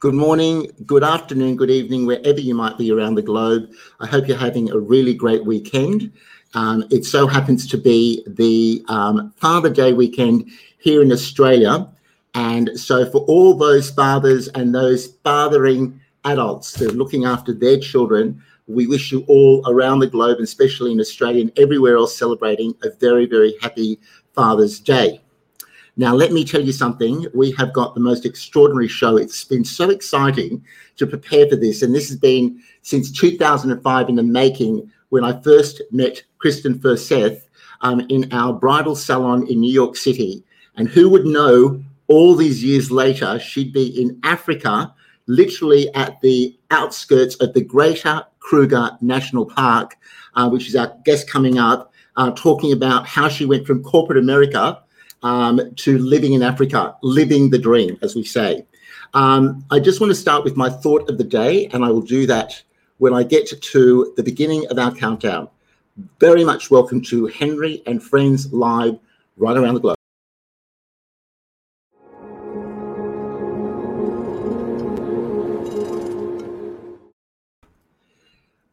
Good morning, good afternoon, good evening, wherever you might be around the globe. I hope you're having a really great weekend. Um, it so happens to be the um, Father Day weekend here in Australia. And so, for all those fathers and those fathering adults that are looking after their children, we wish you all around the globe, and especially in Australia and everywhere else, celebrating a very, very happy Father's Day. Now, let me tell you something. We have got the most extraordinary show. It's been so exciting to prepare for this. And this has been since 2005 in the making when I first met Kristen Furseth um, in our bridal salon in New York City. And who would know all these years later, she'd be in Africa, literally at the outskirts of the Greater Kruger National Park, uh, which is our guest coming up, uh, talking about how she went from corporate America um, to living in Africa, living the dream, as we say. Um, I just want to start with my thought of the day, and I will do that when I get to the beginning of our countdown. Very much welcome to Henry and Friends Live right around the globe.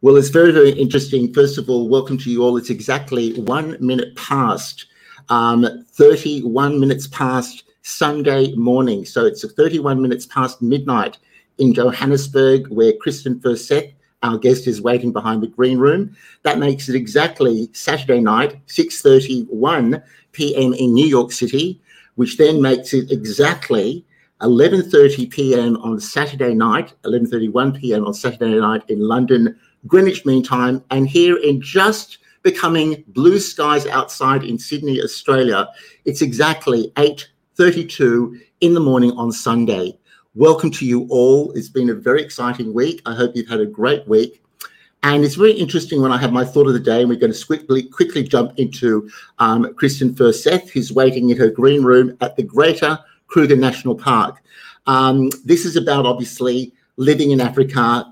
Well, it's very, very interesting. First of all, welcome to you all. It's exactly one minute past um, 31 minutes past Sunday morning. So it's 31 minutes past midnight in Johannesburg, where Kristen Furseth, our guest, is waiting behind the green room. That makes it exactly Saturday night, 6:31 p.m. in New York City, which then makes it exactly 11:30 p.m. on Saturday night, 11:31 p.m. on Saturday night in London, Greenwich Mean Time, and here in just becoming blue skies outside in Sydney, Australia. It's exactly 8:32 in the morning on Sunday. Welcome to you all. It's been a very exciting week. I hope you've had a great week. And it's very interesting when I have my thought of the day, and we're going to quickly, quickly jump into um, Kristen Furseth, who's waiting in her green room at the Greater Kruger National Park. Um, this is about obviously living in Africa,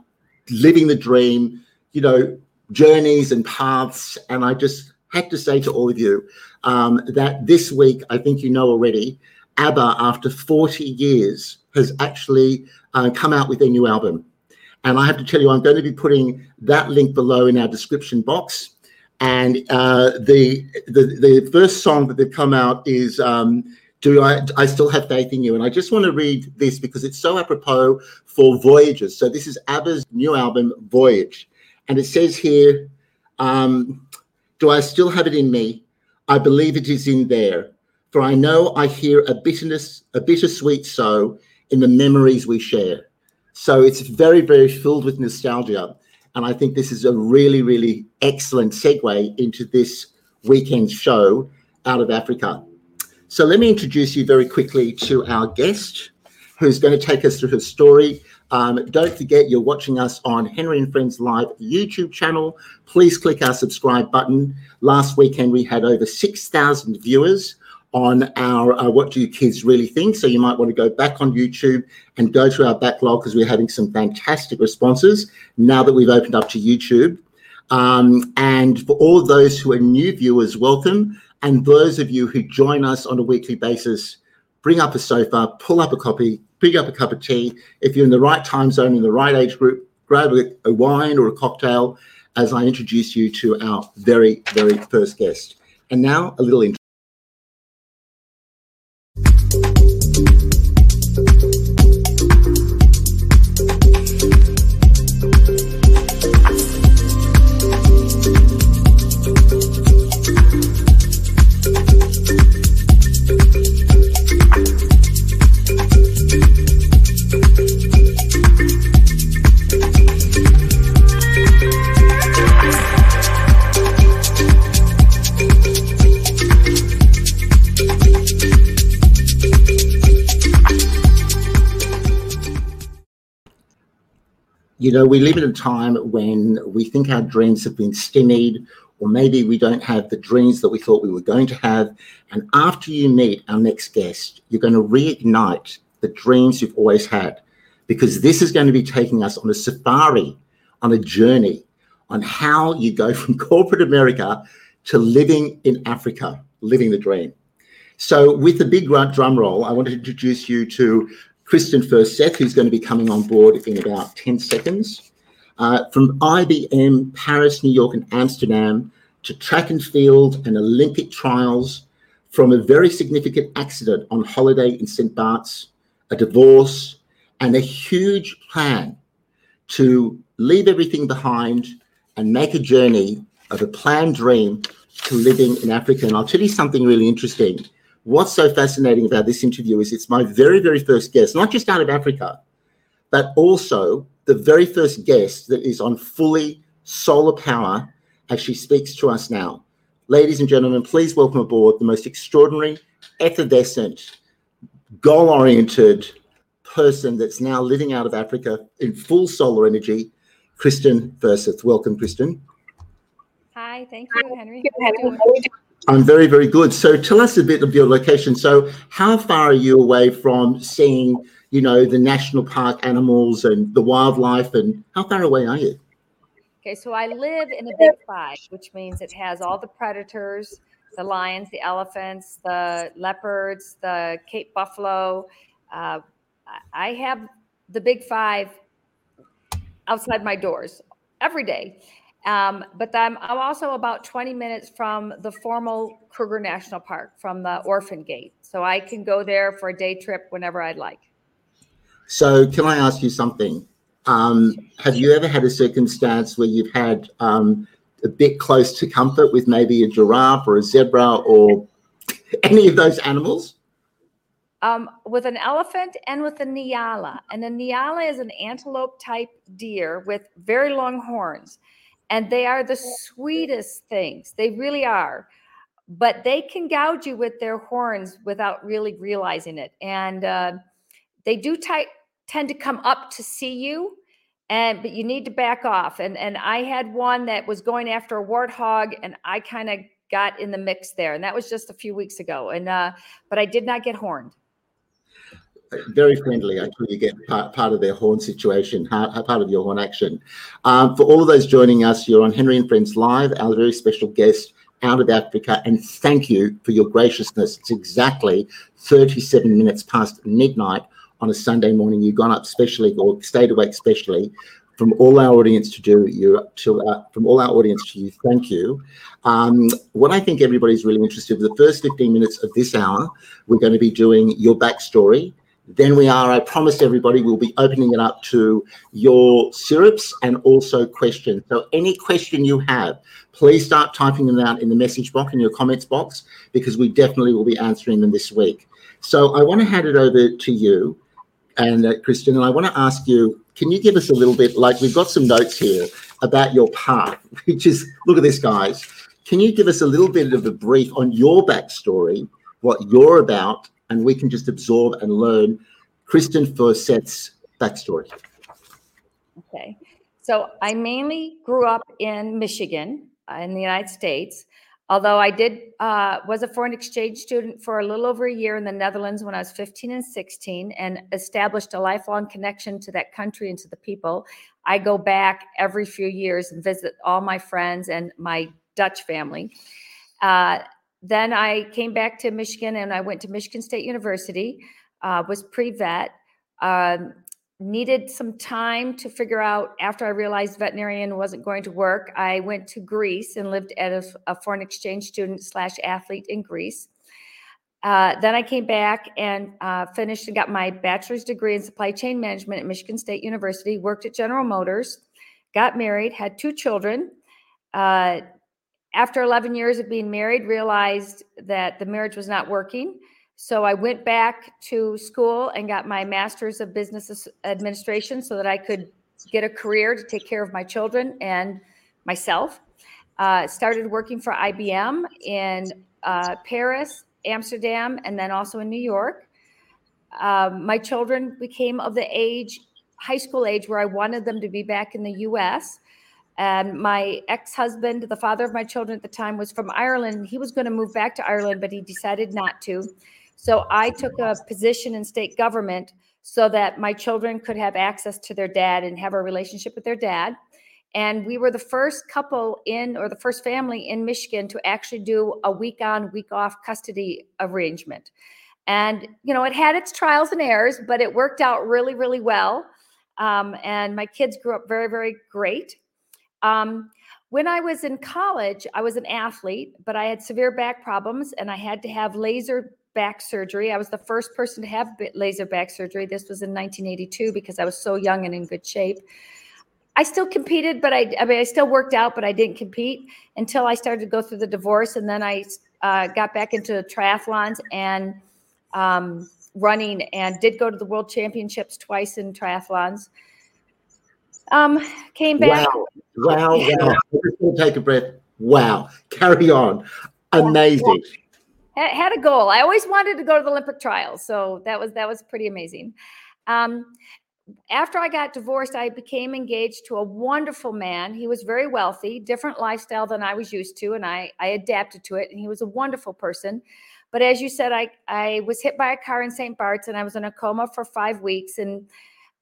living the dream, you know, journeys and paths. And I just had to say to all of you um, that this week, I think you know already, ABBA, after 40 years, has actually uh, come out with their new album. And I have to tell you, I'm going to be putting that link below in our description box. And uh, the, the the first song that they've come out is um, "Do I I Still Have Faith in You?" And I just want to read this because it's so apropos for Voyages. So this is ABBA's new album, Voyage. And it says here, um, Do I still have it in me? I believe it is in there. For I know I hear a bitterness, a bittersweet so in the memories we share. So it's very, very filled with nostalgia. And I think this is a really, really excellent segue into this weekend's show out of Africa. So let me introduce you very quickly to our guest, who's going to take us through her story um, don't forget you're watching us on Henry and Friends Live YouTube channel. Please click our subscribe button. Last weekend we had over 6,000 viewers on our uh, What Do You Kids Really Think? So you might want to go back on YouTube and go to our backlog because we're having some fantastic responses now that we've opened up to YouTube. Um, and for all those who are new viewers, welcome. And those of you who join us on a weekly basis, bring up a sofa, pull up a copy, pick up a cup of tea. If you're in the right time zone, in the right age group, grab a, wine or a cocktail as I introduce you to our very, very first guest. And now a little intro. You know, we live in a time when we think our dreams have been stymied, or maybe we don't have the dreams that we thought we were going to have. And after you meet our next guest, you're going to reignite the dreams you've always had, because this is going to be taking us on a safari, on a journey on how you go from corporate America to living in Africa, living the dream. So, with the big drum roll, I want to introduce you to Kristen Furseth, who's going to be coming on board in about 10 seconds. Uh, from IBM, Paris, New York, and Amsterdam to track and field and Olympic trials, from a very significant accident on holiday in St. Bart's, a divorce, and a huge plan to leave everything behind and make a journey of a planned dream to living in Africa. And I'll tell you something really interesting. What's so fascinating about this interview is it's my very, very first guest, not just out of Africa, but also the very first guest that is on fully solar power as she speaks to us now. Ladies and gentlemen, please welcome aboard the most extraordinary, effervescent, goal oriented person that's now living out of Africa in full solar energy, Kristen Furseth. Welcome, Kristen. Hi, thank you, Henry. I'm very, very good. So tell us a bit of your location. So how far are you away from seeing, you know, the national park animals and the wildlife and how far away are you? Okay, so I live in a big five, which means it has all the predators, the lions, the elephants, the leopards, the Cape buffalo. Uh, I have the big five outside my doors every day. Um, but I'm, I'm also about 20 minutes from the formal Kruger National Park, from the Orpen Gate. So I can go there for a day trip whenever I'd like. So, can I ask you something? Um, have you ever had a circumstance where you've had um, a bit close to comfort with maybe a giraffe or a zebra or any of those animals? Um, with an elephant and with a nyala. And a nyala is an antelope type deer with very long horns. And they are the sweetest things. They really are. But they can gouge you with their horns without really realizing it. And uh, they do type tend to come up to see you and but you need to back off and and i had one that was going after a warthog and i kind of got in the mix there and that was just a few weeks ago and uh but i did not get horned very friendly until you get part, part of their horn situation, part of your horn action. Um, for all of those joining us, you're on Henry and Friends Live, our very special guest out of Africa, and thank you for your graciousness. It's exactly 37 minutes past midnight on a Sunday morning, you've gone up specially or stayed awake specially from all our audience to do you to uh, from all our audience to you thank you um, what i think everybody's really interested in the first 15 minutes of this hour we're going to be doing your backstory then we are i promised everybody we'll be opening it up to your syrups and also questions so any question you have please start typing them out in the message box in your comments box because we definitely will be answering them this week so i want to hand it over to you and uh, Kristen, and I want to ask you, can you give us a little bit, like we've got some notes here about your path, which is, look at this, guys. Can you give us a little bit of a brief on your backstory, what you're about, and we can just absorb and learn Kristen Furseth's backstory? Okay. So I mainly grew up in Michigan uh, in the United States. Although I did uh, was a foreign exchange student for a little over a year in the Netherlands when I was 15 and 16, and established a lifelong connection to that country and to the people. I go back every few years and visit all my friends and my Dutch family. Uh, then I came back to Michigan and I went to Michigan State University. Uh, was pre-vet. Um, needed some time to figure out after I realized veterinarian wasn't going to work. I went to Greece and lived as a, a foreign exchange student slash athlete in Greece. Uh, then I came back and uh, finished and got my bachelor's degree in supply chain management at Michigan State University, worked at General Motors, got married, had two children. Uh, after 11 years of being married, realized that the marriage was not working. So I went back to school and got my master's of business administration so that I could get a career to take care of my children and myself. Uh, started working for IBM in uh, Paris, Amsterdam, and then also in New York. Um, my children became of the age, high school age, where I wanted them to be back in the US. And my ex husband, the father of my children at the time, was from Ireland. He was going to move back to Ireland, but he decided not to. So I took a position in state government so that my children could have access to their dad and have a relationship with their dad. And we were the first couple in, or the first family in Michigan to actually do a week on, week off custody arrangement. And, you know, it had its trials and errors, but it worked out really, really well. Um, and my kids grew up very, very great. Um, when I was in college, I was an athlete, but I had severe back problems and I had to have laser back surgery. I was the first person to have laser back surgery. This was in 1982 because I was so young and in good shape. I still competed, but I, I mean, I still worked out, but I didn't compete until I started to go through the divorce. And then I uh, got back into triathlons and um, running and did go to the world championships twice in triathlons. Um, came back. Wow. Wow. wow. Just take a breath. Wow. Carry on. Amazing. Had a goal. I always wanted to go to the Olympic trials. So that was, that was pretty amazing. Um, after I got divorced, I became engaged to a wonderful man. He was very wealthy, different lifestyle than I was used to, and I, I adapted to it. And he was a wonderful person. But as you said, I, I was hit by a car in St. Bart's and I was in a coma for five weeks. And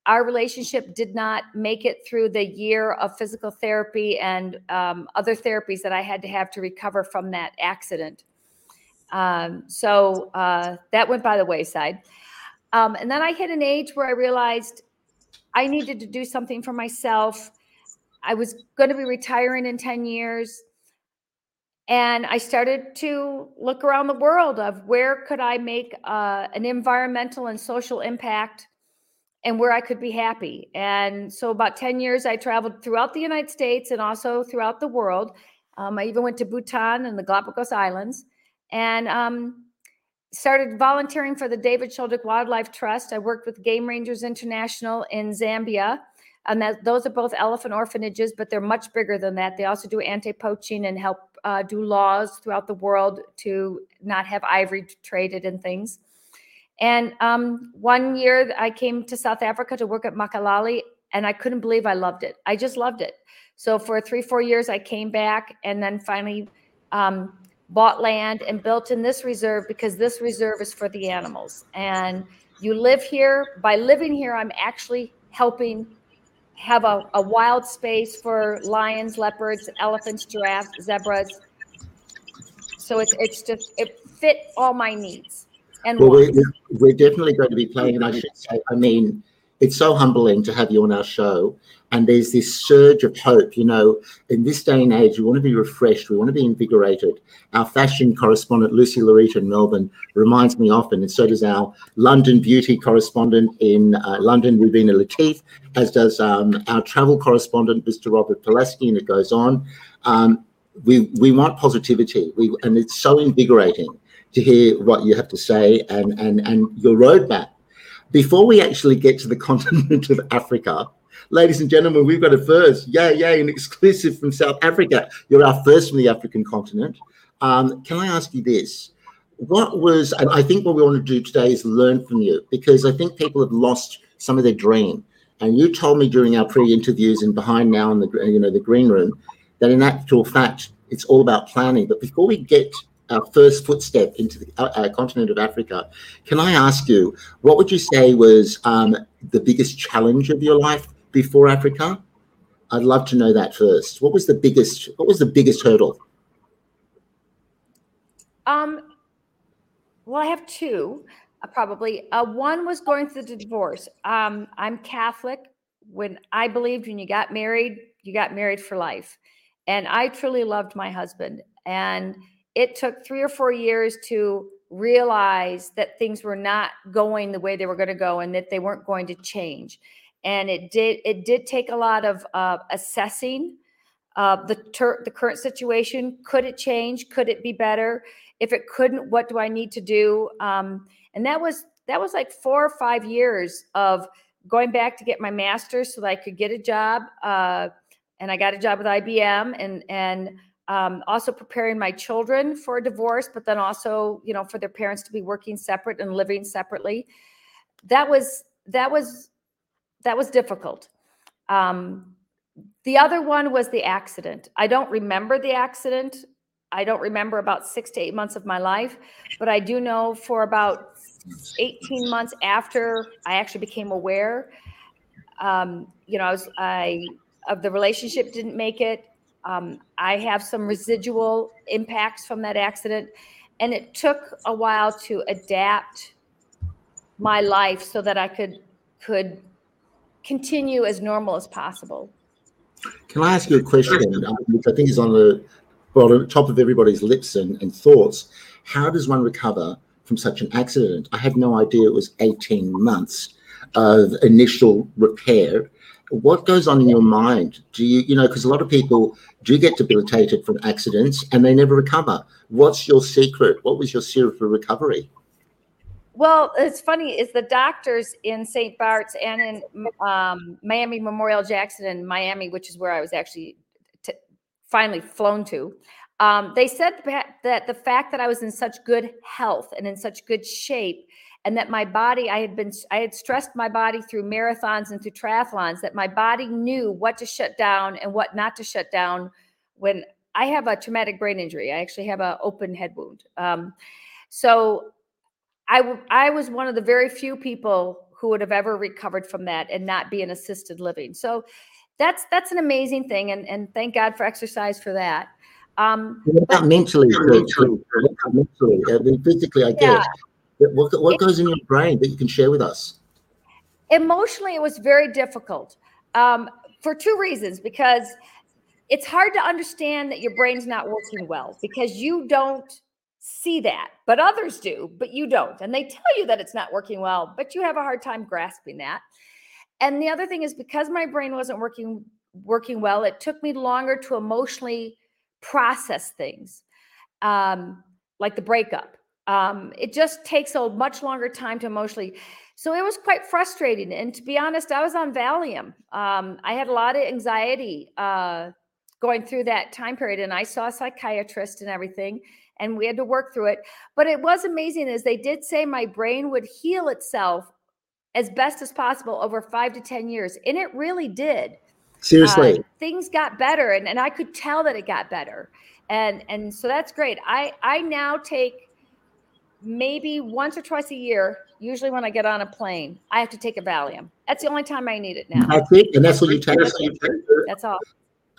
our relationship did not make it through the year of physical therapy and um, other therapies that I had to have to recover from that accident. Um, so uh, that went by the wayside. Um, and then I hit an age where I realized I needed to do something for myself. I was going to be retiring in 10 years. And I started to look around the world of where could I make uh, an environmental and social impact and where I could be happy. And so about 10 years, I traveled throughout the United States and also throughout the world. Um, I even went to Bhutan and the Galapagos Islands and um, started volunteering for the David Sheldrick Wildlife Trust. I worked with Game Rangers International in Zambia. And that, those are both elephant orphanages, but they're much bigger than that. They also do anti poaching and help uh, do laws throughout the world to not have ivory traded and things. And um, one year I came to South Africa to work at Makalali, and I couldn't believe I loved it. I just loved it. So for three, four years, I came back and then finally um, bought land and built in this reserve because this reserve is for the animals. And you live here. By living here, I'm actually helping have a, a wild space for lions, leopards, elephants, giraffes, zebras. So it's it's just it fit all my needs. And well, we're, we're definitely going to be playing, and I should say, I mean, it's so humbling to have you on our show and there's this surge of hope. You know, in this day and age, we want to be refreshed, we want to be invigorated. Our fashion correspondent, Lucy Larita in Melbourne, reminds me often, and so does our London beauty correspondent in uh, London, Rubina Latif, as does um, our travel correspondent, Mr. Robert Pulaski, and it goes on. Um, we, we want positivity, we, and it's so invigorating to hear what you have to say and, and, and your roadmap. Before we actually get to the continent of Africa, ladies and gentlemen, we've got a first. Yay, yay, an exclusive from South Africa. You're our first from the African continent. Um, can I ask you this? What was, and I think what we want to do today is learn from you because I think people have lost some of their dream. And you told me during our pre-interviews and behind now in the you know the green room that in actual fact it's all about planning. But before we get our first footstep into the uh, uh continent of Africa, can I ask you what would you say was um, the biggest challenge of your life before Africa? I'd love to know that first. What was the biggest? What was the biggest hurdle? Um, well, I have two, uh, probably. Uh, one was going through the divorce. Um, I'm Catholic. When I believed when you got married, you got married for life, and I truly loved my husband. And it took three or four years to realize that things were not going the way they were going to go, and that they weren't going to change and it did it did take a lot of uh, assessing uh, the ter- the current situation. Could it change? Could it be better? If it couldn't, what do I need to do? Um, and that was that was like four or five years of going back to get my master's so that I could get a job. Uh, and I got a job with IBM and and um, also preparing my children for a divorce, but then also you know for their parents to be working separate and living separately. That was that was that was difficult. Um, the other one was the accident. I don't remember the accident. I don't remember about six to eight months of my life, but I do know for about 18 months after I actually became aware, um, you know, I was, I, of the relationship didn't make it. Um, I have some residual impacts from that accident. and it took a while to adapt my life so that I could could continue as normal as possible. Can I ask you a question, um, which I think is on the well, top of everybody's lips and, and thoughts? How does one recover from such an accident? I had no idea it was 18 months of initial repair. What goes on in your mind? Do you, you know, because a lot of people do get debilitated from accidents and they never recover. What's your secret? What was your secret for recovery? Well, it's funny is the doctors in St. Bart's and in um, Miami Memorial Jackson in Miami, which is where I was actually t- finally flown to. Um, they said that the fact that I was in such good health and in such good shape, and that my body, I had been, I had stressed my body through marathons and through triathlons, that my body knew what to shut down and what not to shut down. When I have a traumatic brain injury, I actually have an open head wound. Um, so I, I was one of the very few people who would have ever recovered from that and not be in assisted living. So that's that's an amazing thing, and and thank God for exercise for that. Um, what about mentally? mentally, mentally, I mean, physically, I yeah. What, what goes in your brain that you can share with us? Emotionally, it was very difficult um, for two reasons. Because it's hard to understand that your brain's not working well because you don't see that, but others do, but you don't. And they tell you that it's not working well, but you have a hard time grasping that. And the other thing is because my brain wasn't working working well, it took me longer to emotionally process things, um, like the breakup. Um, it just takes a much longer time to emotionally. So it was quite frustrating. And to be honest, I was on Valium. Um, I had a lot of anxiety uh, going through that time period, and I saw a psychiatrist and everything and we had to work through it. But it was amazing as they did say my brain would heal itself as best as possible over five to 10 years. And it really did. Seriously. Uh, things got better and, and I could tell that it got better. And and so that's great. I I now take maybe once or twice a year, usually when I get on a plane, I have to take a Valium. That's the only time I need it now. That's it. And that's what you take. That's all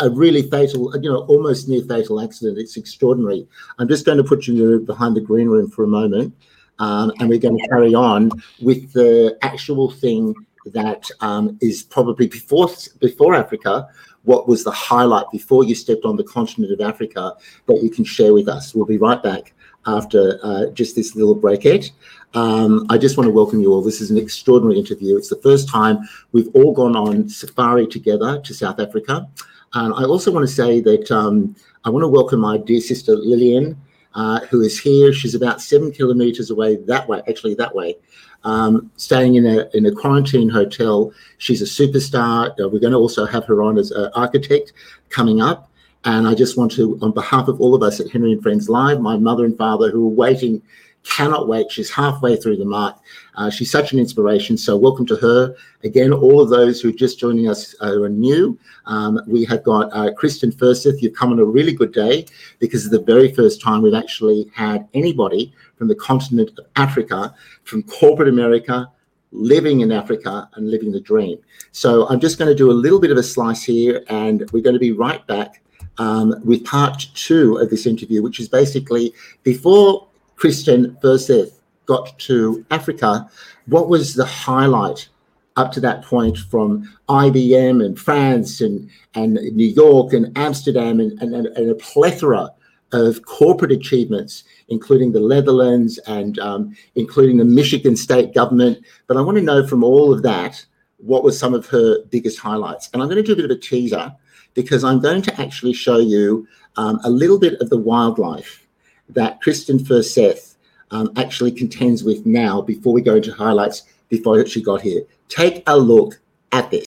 a really fatal, you know, almost near fatal accident. It's extraordinary. I'm just going to put you behind the green room for a moment, um, and we're going to carry on with the actual thing that um, is probably before before Africa. What was the highlight before you stepped on the continent of Africa that you can share with us? We'll be right back after uh, just this little breakette. Um, I just want to welcome you all. This is an extraordinary interview. It's the first time we've all gone on safari together to South Africa. And I also want to say that um, I want to welcome my dear sister Lillian, uh, who is here. She's about seven kilometers away that way, actually that way, um, staying in a in a quarantine hotel. She's a superstar. Uh, we're going to also have her on as an architect coming up. And I just want to, on behalf of all of us at Henry and Friends Live, my mother and father who are waiting cannot wait. She's halfway through the mark. Uh, she's such an inspiration. So, welcome to her. Again, all of those who are just joining us are new. Um, we have got uh, Kristen Furseth. You've come on a really good day because it's the very first time we've actually had anybody from the continent of Africa, from corporate America, living in Africa and living the dream. So, I'm just going to do a little bit of a slice here, and we're going to be right back. Um, with part two of this interview, which is basically before Kristen Furseth got to Africa, what was the highlight up to that point from IBM and France and, and New York and Amsterdam and, and, and a plethora of corporate achievements, including the Netherlands and um, including the Michigan state government. But I want to know from all of that, what were some of her biggest highlights? And I'm going to do a bit of a teaser because I'm going to actually show you um, a little bit of the wildlife that Kristen Furseth um, actually contends with now before we go into highlights before she got here. Take a look at this.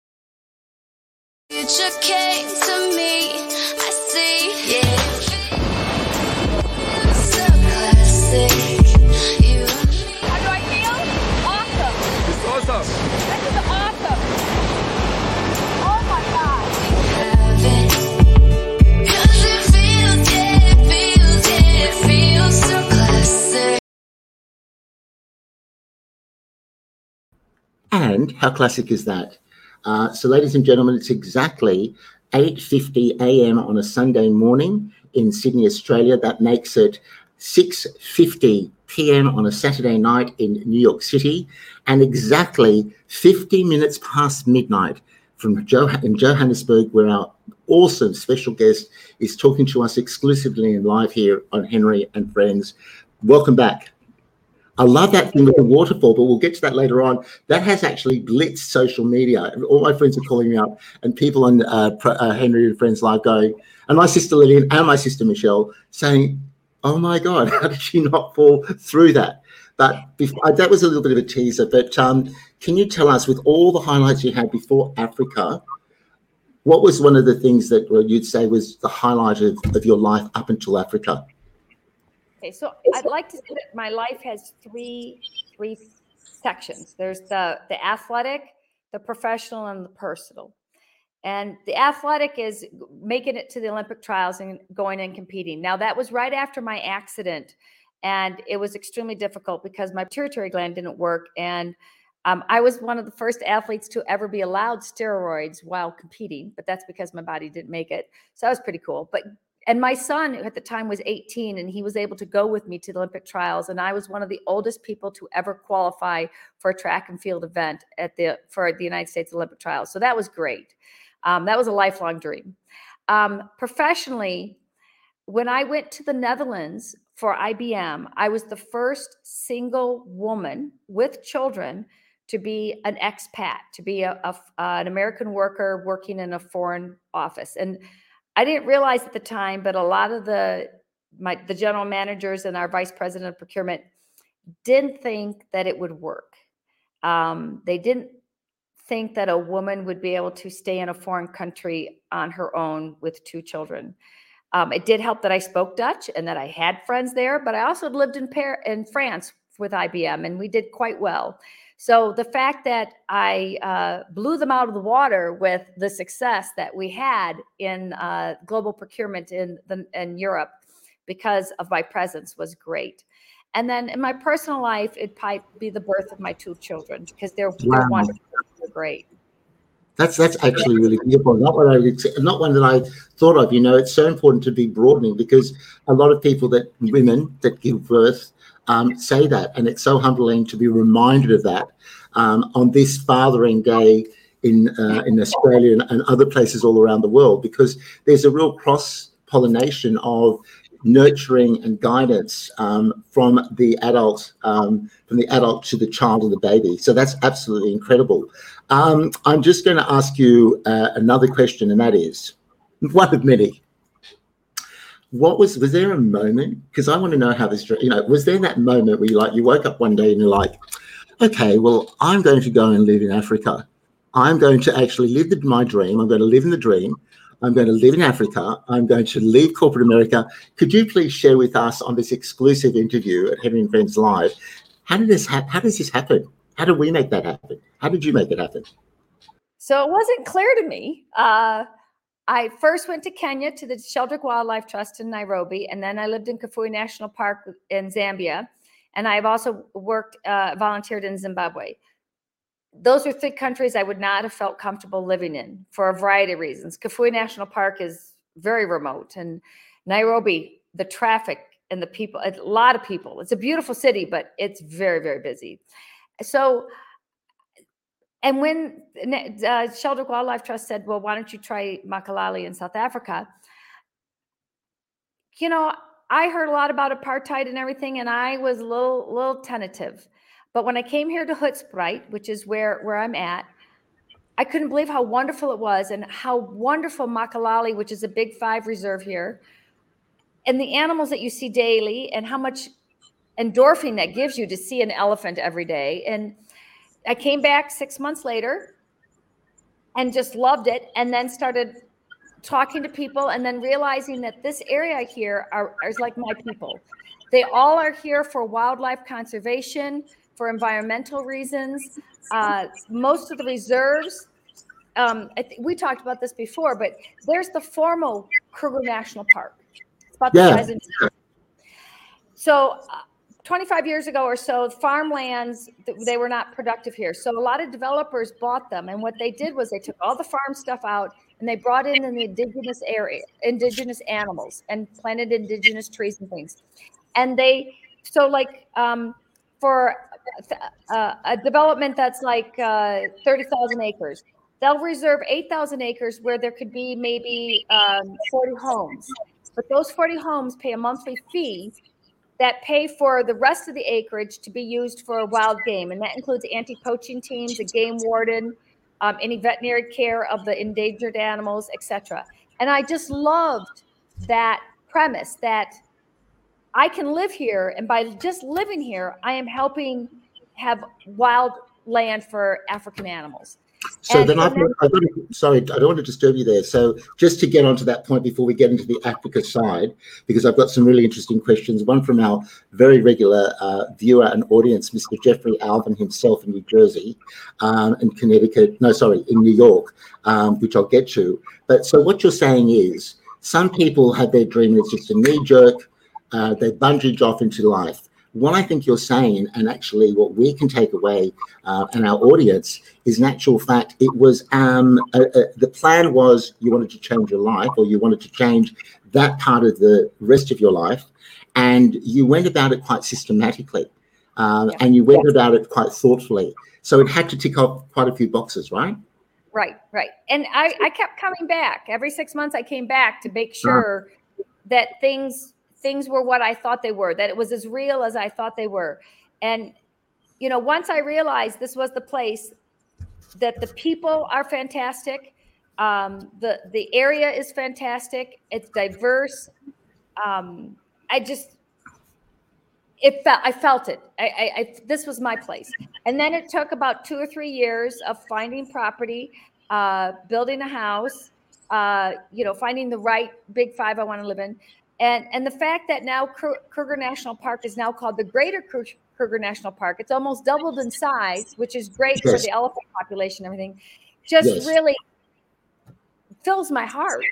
How classic is that? Uh, so, ladies and gentlemen, it's exactly 8:50 a.m. on a Sunday morning in Sydney, Australia. That makes it 6:50 p.m. on a Saturday night in New York City, and exactly 50 minutes past midnight from jo- in Johannesburg, where our awesome special guest is talking to us exclusively and live here on Henry and Friends. Welcome back. I love that thing with the waterfall, but we'll get to that later on. That has actually blitzed social media. All my friends are calling me up, and people on uh, uh, Henry and Friends Live going, and my sister Lillian and my sister Michelle saying, "Oh my God, how did she not fall through that?" But before, uh, that was a little bit of a teaser. But um, can you tell us, with all the highlights you had before Africa, what was one of the things that you'd say was the highlight of, of your life up until Africa? Okay, so I'd like to say that my life has three three sections. There's the the athletic, the professional, and the personal. And the athletic is making it to the Olympic trials and going and competing. Now that was right after my accident, and it was extremely difficult because my pituitary gland didn't work, and um, I was one of the first athletes to ever be allowed steroids while competing, but that's because my body didn't make it. So that was pretty cool. But and my son at the time was 18 and he was able to go with me to the olympic trials and i was one of the oldest people to ever qualify for a track and field event at the for the united states olympic trials. So that was great. Um, that was a lifelong dream. Um, professionally when i went to the netherlands for ibm i was the first single woman with children to be an expat to be a, a, an american worker working in a foreign office. And I didn't realize at the time, but a lot of the my the general managers and our vice president of procurement didn't think that it would work. Um, they didn't think that a woman would be able to stay in a foreign country on her own with two children. Um, it did help that I spoke Dutch and that I had friends there, but I also lived in Paris, in France with IBM, and we did quite well. So the fact that I uh, blew them out of the water with the success that we had in uh, global procurement in the, in Europe because of my presence was great. And then in my personal life, it might be the birth of my two children because they're, wow. they're wonderful, they're great. That's that's actually really beautiful. Not what I not one that I thought of. You know, it's so important to be broadening because a lot of people that women that give birth um, say that. And it's so humbling to be reminded of that um, on this Fathering Day in, uh, in Australia and, and, other places all around the world, because there's a real cross pollination of nurturing and guidance um, from the adult, um, from the adult to the child and the baby. So that's absolutely incredible. Um, I'm just going to ask you uh, another question, and that is one of many what was was there a moment because i want to know how this you know was there that moment where you like you woke up one day and you're like okay well i'm going to go and live in africa. I'm going to actually live the, my dream. I'm going to live in the dream. I'm going to live in africa. I'm going to leave corporate america. Could you please share with us on this exclusive interview at henry and friends live how did this happen how does this happen? How did we make that happen? How did you make it happen? So it wasn't clear to me uh I first went to Kenya to the Sheldrick Wildlife Trust in Nairobi, and then I lived in Kafue National Park in Zambia. And I've also worked, uh, volunteered in Zimbabwe. Those are three countries I would not have felt comfortable living in for a variety of reasons. Kafue National Park is very remote, and Nairobi, the traffic and the people, a lot of people. It's a beautiful city, but it's very, very busy. So and when uh, Sheldrick Wildlife Trust said, well, why don't you try Makalali in South Africa? You know, I heard a lot about apartheid and everything, and I was a little, little tentative. But when I came here to Hoedspruit, which is where, where I'm at, I couldn't believe how wonderful it was and how wonderful Makalali, which is a big five reserve here, and the animals that you see daily, and how much endorphin that gives you to see an elephant every day. And I came back six months later and just loved it and then started talking to people and then realizing that this area here are, is like my people. They all are here for wildlife conservation, for environmental reasons. Uh, most of the reserves, um, we talked about this before, but there's the formal Kruger National Park. It's about the yeah. size of. So uh, 25 years ago or so, farmlands, they were not productive here. So a lot of developers bought them. And what they did was they took all the farm stuff out and they brought in the indigenous area, indigenous animals and planted indigenous trees and things. and they so like um, for uh, a development that's like uh, 30,000 acres. They'll reserve 8,000 acres where there could be maybe um, 40 homes. But those 40 homes pay a monthly fee that pay for the rest of the acreage to be used for wild game. And that includes anti poaching teams, a game warden, um, any veterinary care of the endangered animals, etc. And I just loved that premise that I can live here, and by just living here, I am helping have wild land for African animals. So and, then I've, then, I've got to, sorry, I don't want to disturb you there. So just to get onto that point before we get into the Africa side, because I've got some really interesting questions. One from our very regular uh, viewer and audience, Mr. Jeffrey Alvin himself in New Jersey, um, and Connecticut. No, sorry, in New York, um, which I'll get to. But so what you're saying is, some people have their dream and it's just a knee jerk. Uh, they bungee off into life what I think you're saying, and actually what we can take away uh, and our audience is, in actual fact, it was um, a, a, the plan was you wanted to change your life or you wanted to change that part of the rest of your life, and you went about it quite systematically, um, yeah. and you went about it quite thoughtfully. So it had to tick off quite a few boxes, right? Right, right. And I, I kept coming back every six months. I came back to make uh-huh. sure uh-huh. that things things were what I thought they were, that it was as real as I thought they were. And, you know, once I realized this was the place, that the people are fantastic, um, the the area is fantastic, it's diverse. Um, I just it felt I felt it. I, I, I, this was my place. And then it took about two or three years of finding property, uh, building a house, uh, you know, finding the right big five I want to live in. And and the fact that now Kruger National Park is now called the Greater Kruger National Park, it's almost doubled in size, which is great yes. for the elephant population. Everything just yes. really fills my heart.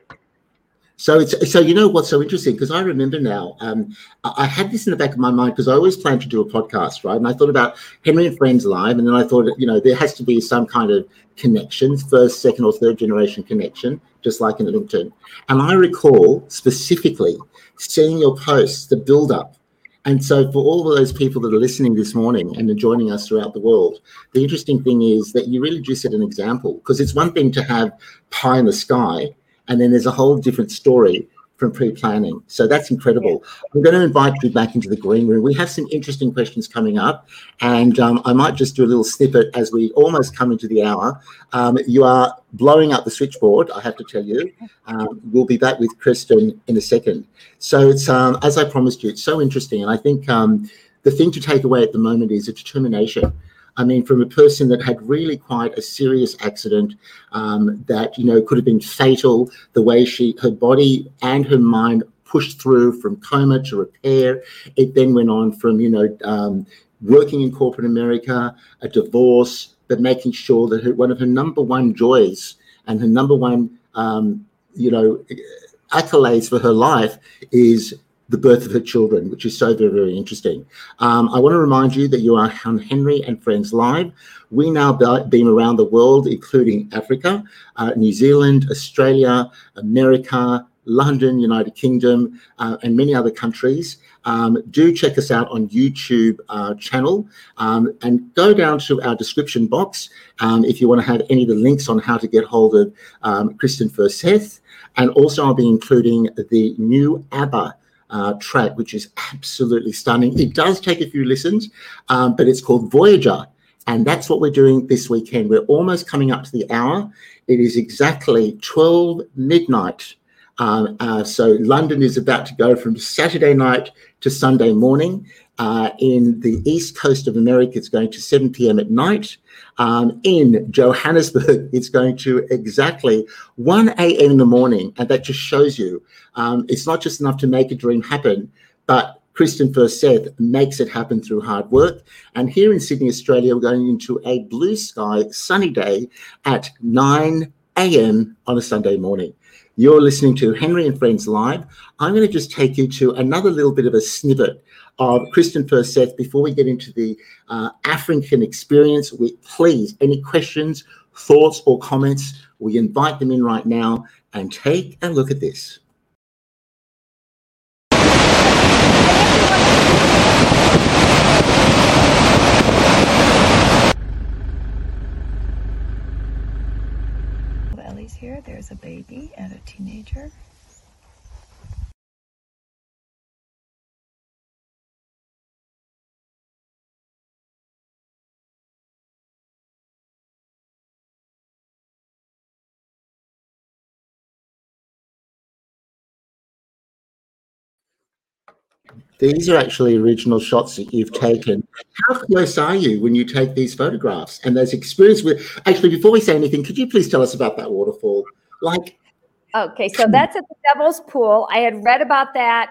So it's so you know what's so interesting? Because I remember now um, I had this in the back of my mind because I always planned to do a podcast right? And I thought about Henry and Friends live and then I thought you know there has to be some kind of connection first second or third generation connection just like in LinkedIn. And I recall specifically seeing your posts the build up and so for all of those people that are listening this morning and are joining us throughout the world the interesting thing is that you really just set an example because it's one thing to have pie in the sky and then there's a whole different story from pre-planning. So that's incredible. I'm going to invite you back into the green room. We have some interesting questions coming up, and um, I might just do a little snippet as we almost come into the hour. Um, you are blowing up the switchboard, I have to tell you. Um, we'll be back with Kristen in a second. So it's um, as I promised you, it's so interesting, and I think um, the thing to take away at the moment is a determination. I mean, from a person that had really quite a serious accident um, that, you know, could have been fatal, the way she, her body and her mind pushed through from coma to repair. It then went on from, you know, um, working in corporate America, a divorce, but making sure that her, one of her number one joys and her number one, um, you know, accolades for her life is the birth of her children, which is so very, very interesting. Um, I want to remind you that you are on Henry and Friends Live. We now beam around the world, including Africa, uh, New Zealand, Australia, America, London, United Kingdom, uh, and many other countries. Um, do check us out on YouTube uh, channel um, and go down to our description box um, if you want to have any of the links on how to get hold of um, Kristen Furseth. And also, I'll be including the new ABBA uh, track, which is absolutely stunning. It does take a few listens, um, but it's called Voyager. And that's what we're doing this weekend. We're almost coming up to the hour. It is exactly 12 midnight. Um, uh, so London is about to go from Saturday night to Sunday morning. Uh, in the east coast of America, it's going to 7 p.m. at night. Um, in Johannesburg, it's going to exactly 1 a.m. in the morning. And that just shows you um, it's not just enough to make a dream happen, but Kristen Furseth makes it happen through hard work. And here in Sydney, Australia, we're going into a blue sky, sunny day at 9 a.m. on a Sunday morning. You're listening to Henry and Friends Live. I'm going to just take you to another little bit of a snippet of Kristen Furseth before we get into the uh, African experience. We, please, any questions, thoughts, or comments, we invite them in right now and take a look at this. Ellie's here. There's a baby and a teenager. These are actually original shots that you've taken. How close are you when you take these photographs and those experience with? Actually, before we say anything, could you please tell us about that waterfall? Like, okay, so that's at the Devil's Pool. I had read about that,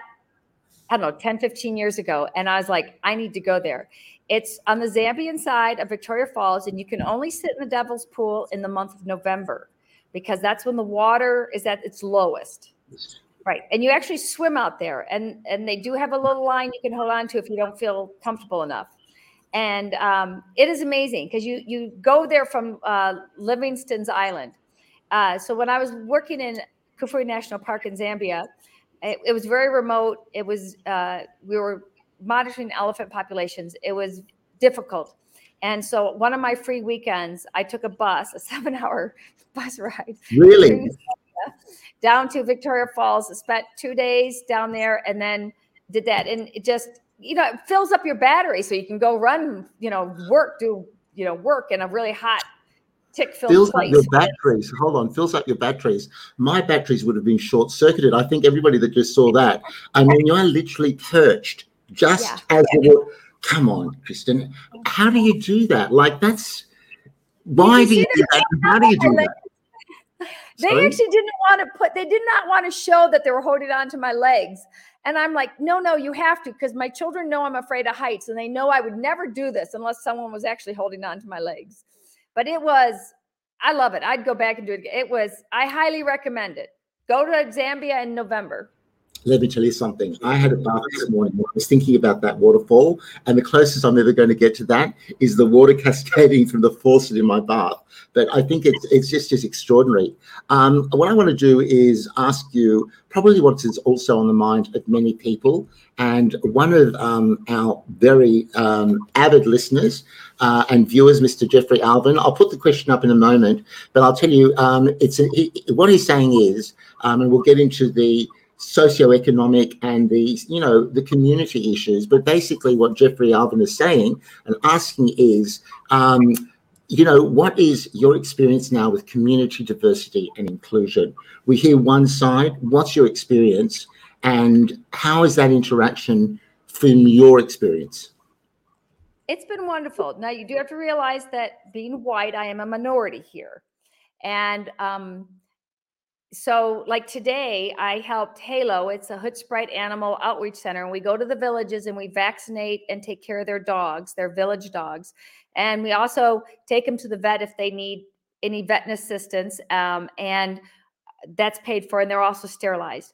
I don't know, 10, 15 years ago, and I was like, I need to go there. It's on the Zambian side of Victoria Falls, and you can only sit in the Devil's Pool in the month of November because that's when the water is at its lowest. Right. And you actually swim out there and and they do have a little line you can hold on to if you don't feel comfortable enough. And um, it is amazing because you you go there from uh, Livingstone's Island. Uh, so when I was working in Kafue National Park in Zambia, it, it was very remote. It was uh, we were monitoring elephant populations. It was difficult. And so one of my free weekends, I took a bus, a seven hour bus ride. Really? Down to Victoria Falls. Spent two days down there and then did that. And it just, you know, it fills up your battery so you can go run, you know, work, do, you know, work in a really hot tick filled fills place. up your batteries. Hold on, fills up your batteries. My batteries would have been short circuited. I think everybody that just saw that. I mean, you're literally perched just Yeah. as you were. Come on, Kristen. How do you do that? Like that's why You do you do that? How do you do that? They Sorry? actually didn't want to put, they did not want to show that they were holding on to my legs. And I'm like, no, no, you have to, because my children know I'm afraid of heights and they know I would never do this unless someone was actually holding on to my legs. But it was, I love it. I'd go back and do it. again. It was, I highly recommend it. Go to Zambia in November. Let me tell you something. I had a bath this morning. I was thinking about that waterfall, and the closest I'm ever going to get to that is the water cascading from the faucet in my bath. But I think it's it's just as extraordinary. Um, what I want to do is ask you probably what is also on the mind of many people, and one of um, our very um, avid listeners uh, and viewers, Mr. Jeffrey Alvin. I'll put the question up in a moment, but I'll tell you, um, it's a, he, what he's saying is, um, and we'll get into the socioeconomic and the you know the community issues. But basically what jeffrey alvin is saying and asking is um, you know what is your experience now with community diversity and inclusion? We hear one side what's your experience? And how is that interaction from your experience? It's been wonderful. Now you do have to realize that being white, I am a minority here, and um, so like today, I helped Halo. It's a Hoedspruit Animal Outreach Center, and we go to the villages and we vaccinate and take care of their dogs, their village dogs, and we also take them to the vet if they need any vet assistance, um, and that's paid for, and they're also sterilized.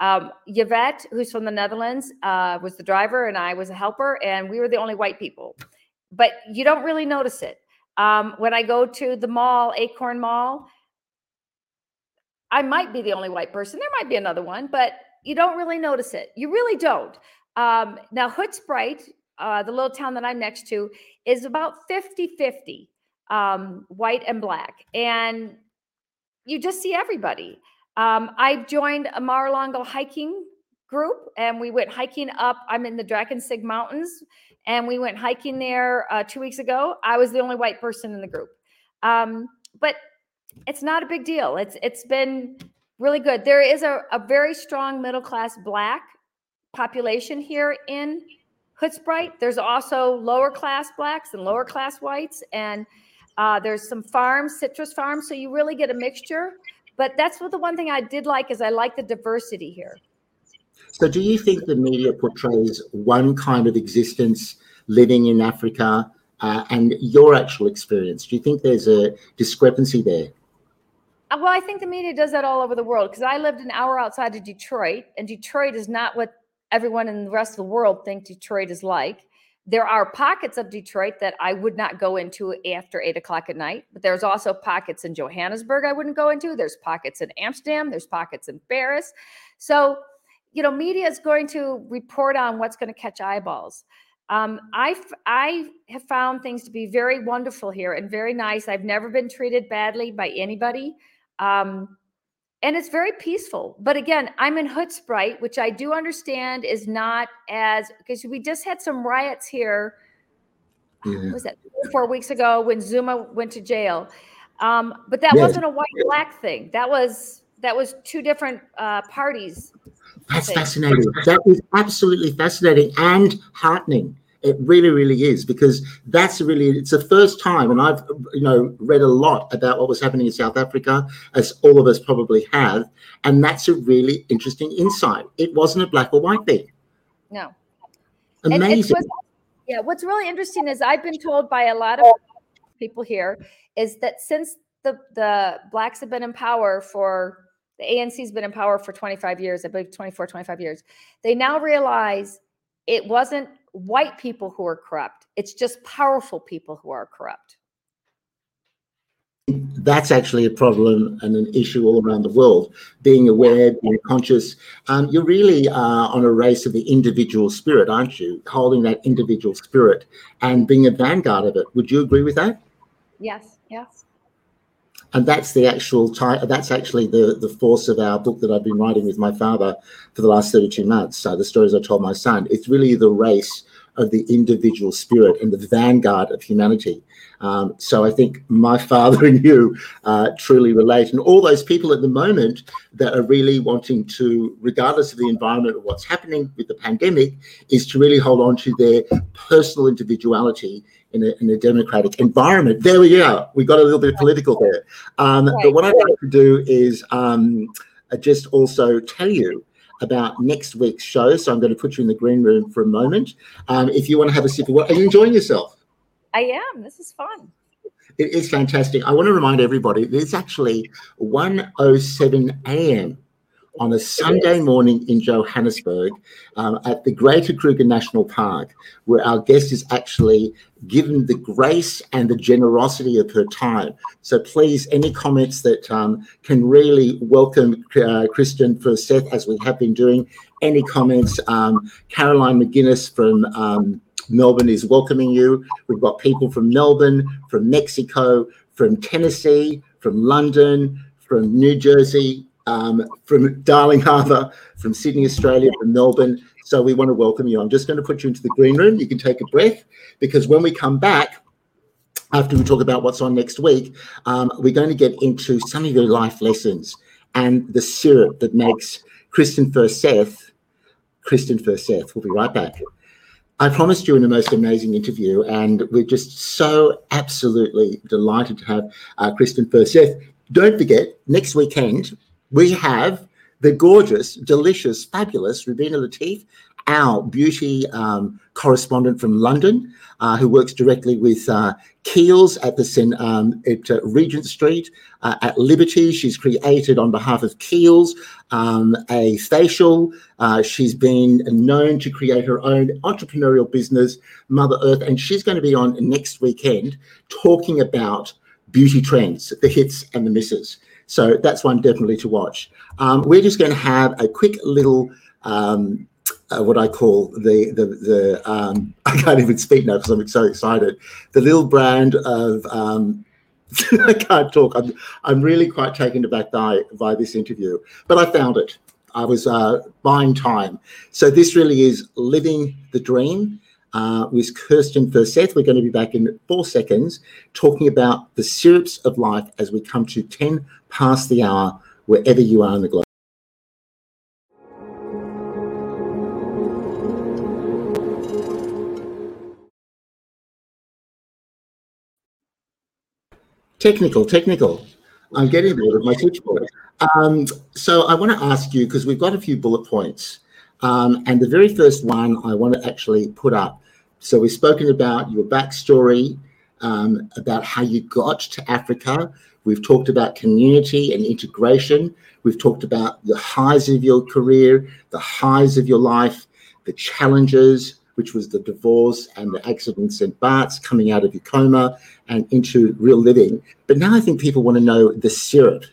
Um, Yvette, who's from the Netherlands, uh, was the driver, and I was a helper, and we were the only white people. But you don't really notice it. Um, when I go to the mall, Acorn Mall, I might be the only white person. There might be another one, but you don't really notice it. You really don't. Um, now, Hoedspruit, uh, the little town that I'm next to, is about 50 50 um, white and black. And you just see everybody. Um, I've joined a Mar-a-Lago hiking group and we went hiking up. I'm in the Drakensberg Mountains and we went hiking there uh, two weeks ago. I was the only white person in the group. Um, but it's not a big deal. It's it's been really good. There is a, a very strong middle class black population here in Hoedspruit. There's also lower class blacks and lower class whites, and uh, there's some farms, citrus farms. So you really get a mixture. But that's what the one thing I did like is I like the diversity here. So, do you think the media portrays one kind of existence living in Africa uh, and your actual experience? Do you think there's a discrepancy there? Uh, Well, I think the media does that all over the world because I lived an hour outside of Detroit, and Detroit is not what everyone in the rest of the world think Detroit is like. There are pockets of Detroit that I would not go into after eight o'clock at night, but there's also pockets in Johannesburg I wouldn't go into. There's pockets in Amsterdam. There's pockets in Paris. So, you know, media is going to report on what's going to catch eyeballs. Um, I I have found things to be very wonderful here and very nice. I've never been treated badly by anybody. Um, and it's very peaceful. But again, I'm in Hoedspruit, which I do understand is not as because we just had some riots here. Yeah. Was that four weeks ago when Zuma went to jail? Um, but that yes. wasn't a white black thing. That was that was two different uh, parties. That's fascinating. That is absolutely fascinating and heartening. It really, really is because that's really it's the first time, and I've you know read a lot about what was happening in South Africa, as all of us probably have, and that's a really interesting insight. It wasn't a black or white thing. No. Amazing. yeah, what's really interesting is I've been told by a lot of people here is that since the the blacks have been in power for the ANC's been in power for 25 years, I believe 24, 25 years. They now realize it wasn't white people who are corrupt. It's just powerful people who are corrupt. That's actually a problem and an issue all around the world. Being aware, being conscious. Um, you're really uh, on a race of the individual spirit, aren't you? Holding that individual spirit and being a vanguard of it. Would you agree with that? Yes, yes and that's the actual. That's actually the the force of our book that I've been writing with my father for the last 32 months. So the stories I told my son. It's really the race of the individual spirit and the vanguard of humanity. Um, so I think my father and you uh, truly relate, and all those people at the moment that are really wanting to, regardless of the environment or what's happening with the pandemic, is to really hold on to their personal individuality in a, in a democratic environment. There we go. We got a little bit political there. Um, right. But what I'd like to do is um, uh, just also tell you about next week's show. So I'm going to put you in the green room for a moment. Um, if you want to have a sip of water, are you enjoying yourself? I am. This is fun. It is fantastic. I want to remind everybody it's actually 1:07 a.m on a Sunday morning in Johannesburg um, at the Greater Kruger National Park, where our guest is actually given the grace and the generosity of her time. So please, any comments that um, can really welcome uh, Kristen Furseth, as we have been doing, any comments, um, Caroline McGuinness from um, Melbourne is welcoming you. We've got people from Melbourne, from Mexico, from Tennessee, from London, from New Jersey, um, from Darling Harbour, from Sydney, Australia, from Melbourne. So we want to welcome you. I'm just going to put you into the green room. You can take a breath because when we come back, after we talk about what's on next week, um, we're going to get into some of your life lessons and the syrup that makes Kristen Furseth. Kristen Furseth. We'll be right back. I promised you in the most amazing interview, and we're just so absolutely delighted to have uh, Kristen Seth. Don't forget, next weekend, we have the gorgeous, delicious, fabulous Rubina Latif, our beauty um, correspondent from London, uh, who works directly with uh, Kiehl's at the um, at uh, Regent Street uh, at Liberty. She's created on behalf of Kiehl's um, a facial. Uh, she's been known to create her own entrepreneurial business, Mother Earth, and she's going to be on next weekend talking about beauty trends, the hits and the misses. So that's one definitely to watch. Um, we're just going to have a quick little um, uh, what I call the the the um, I can't even speak now because I'm so excited. The little brand of um, I can't talk. I'm I'm really quite taken aback by by this interview, but I found it. I was uh, buying time. So this really is living the dream uh, with Kirsten Furseth. We're going to be back in four seconds talking about the syrups of life as we come to 10 past the hour, wherever you are in the globe. Technical, technical. I'm getting there with my switchboard. Um, so I want to ask you because we've got a few bullet points. Um, and the very first one I want to actually put up so we've spoken about your backstory, um, about how you got to Africa. We've talked about community and integration. We've talked about the highs of your career, the highs of your life, the challenges, which was the divorce and the accidents and Bart's coming out of your coma and into real living. But now I think people want to know the syrup,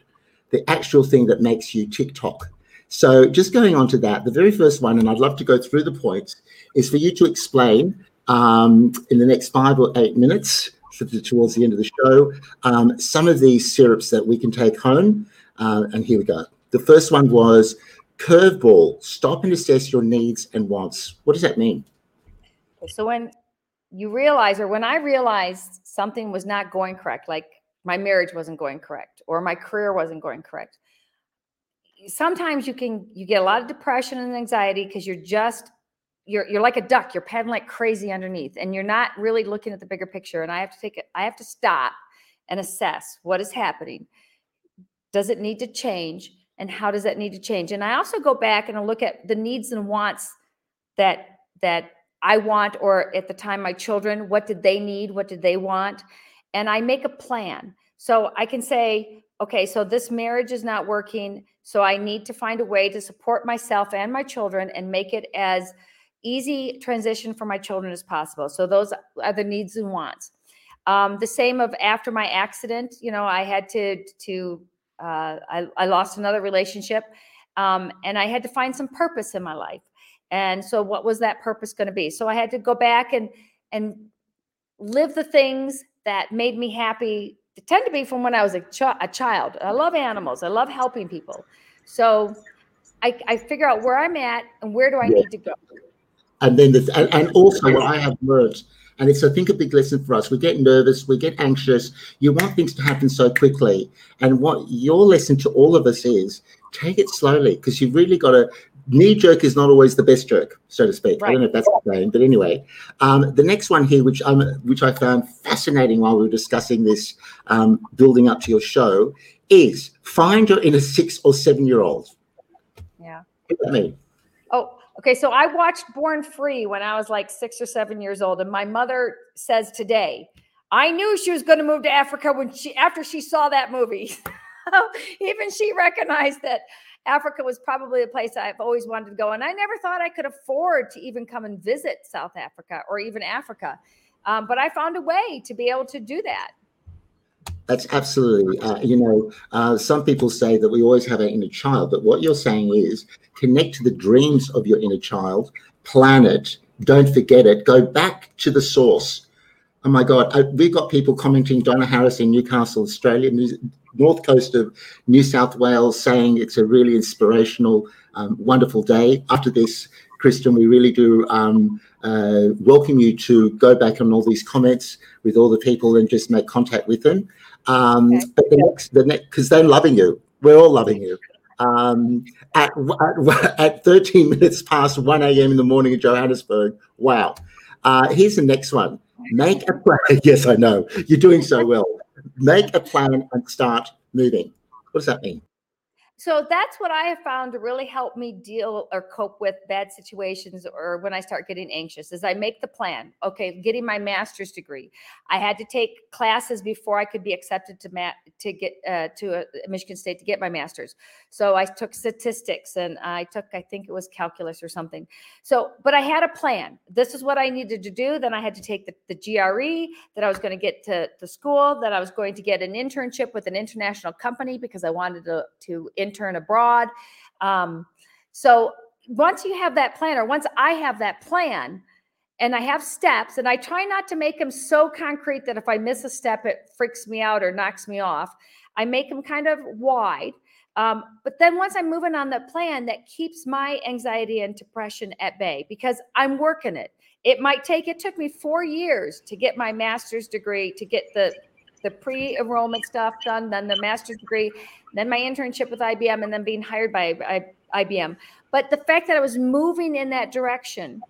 the actual thing that makes you TikTok. So just going on to that, the very first one, and I'd love to go through the points, is for you to explain um, in the next five or eight minutes towards the end of the show um, some of these syrups that we can take home. Uh, and here we go. The first one was curveball stop and assess your needs and wants. What does that mean? So when you realize, or when I realized something was not going correct, like my marriage wasn't going correct or my career wasn't going correct, sometimes you can you get a lot of depression and anxiety because you're just you're you're like a duck you're paddling like crazy underneath and you're not really looking at the bigger picture and i have to take it i have to stop and assess what is happening. Does it need to change and how does that need to change? And i also go back and I look at the needs and wants that that i want or at the time my children what did they need what did they want? And i make a plan. So i can say okay so this marriage is not working so i need to find a way to support myself and my children and make it as easy transition for my children as possible. So those are the needs and wants. Um, the same of after my accident, you know, I had to to uh, I, I lost another relationship, um, and I had to find some purpose in my life. And so, what was that purpose going to be? So I had to go back and and live the things that made me happy. They tend to be from when I was a, ch- a child. I love animals. I love helping people. So I, I figure out where I'm at and where do I need to go and then the, and, and also what I have learned, and it's I think a big lesson for us. We get nervous, we get anxious. You want things to happen so quickly, and what your lesson to all of us is: take it slowly, because you've really got to. Knee jerk is not always the best jerk, so to speak. Right. I don't know if that's the same, but anyway, um, the next one here, which um, which I found fascinating while we were discussing this, um, building up to your show, is find your inner six or seven year old. Yeah. What does that mean? Oh, Okay, so I watched Born Free when I was like six or seven years old, and my mother says today, I knew she was going to move to Africa when she after she saw that movie. Even she recognized that Africa was probably a place I've always wanted to go, and I never thought I could afford to even come and visit South Africa or even Africa. Um, but I found a way to be able to do that. That's absolutely, uh, you know, uh, some people say that we always have our inner child, but what you're saying is connect to the dreams of your inner child, plan it, don't forget it, go back to the source. Oh my God, I, we've got people commenting, Donna Harris in Newcastle, Australia, New, north coast of New South Wales, saying it's a really inspirational, um, wonderful day. After this, Kristen, we really do um, uh, welcome you to go back on all these comments with all the people and just make contact with them. Um, okay. But the next, the next, because they're loving you. We're all loving you. Um, at, at, at 13 minutes past 1 a.m. in the morning in Johannesburg. Wow. Uh, here's the next one. Make a plan. yes, I know. You're doing so well. Make a plan and start moving. What does that mean? So that's what I have found to really help me deal or cope with bad situations or when I start getting anxious is I make the plan. Okay, getting my master's degree. I had to take classes before I could be accepted to to get uh, to a, Michigan State to get my master's. So I took statistics and I took I think it was calculus or something. So, but I had a plan. This is what I needed to do. Then I had to take the, the GRE that I was going to get to the school that I was going to get an internship with an international company because I wanted to to intern abroad. Um, so once you have that plan, or once I have that plan, and I have steps, and I try not to make them so concrete that if I miss a step, it freaks me out or knocks me off. I make them kind of wide. Um, but then once I'm moving on the plan, that keeps my anxiety and depression at bay because I'm working it. It might take, it took me four years to get my master's degree, to get the the pre-enrollment stuff done, then the master's degree, then my internship with IBM, and then being hired by IBM. But the fact that I was moving in that direction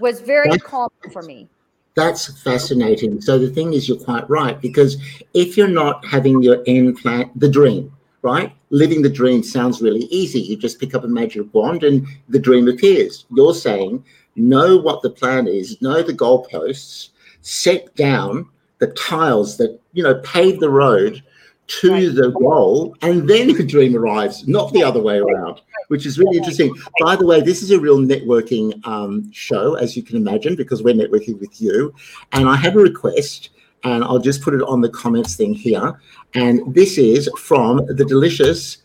was very that's, calming for me. That's fascinating. So the thing is, you're quite right because if you're not having your end plan, the dream, right? Living the dream sounds really easy. You just pick up a magic wand and the dream appears. You're saying know what the plan is, know the goalposts, set down the tiles that you know pave the road to right. the goal and then the dream arrives not the other way around which is really interesting by the way this is a real networking um, show as you can imagine because we're networking with you and i have a request and i'll just put it on the comments thing here and this is from the delicious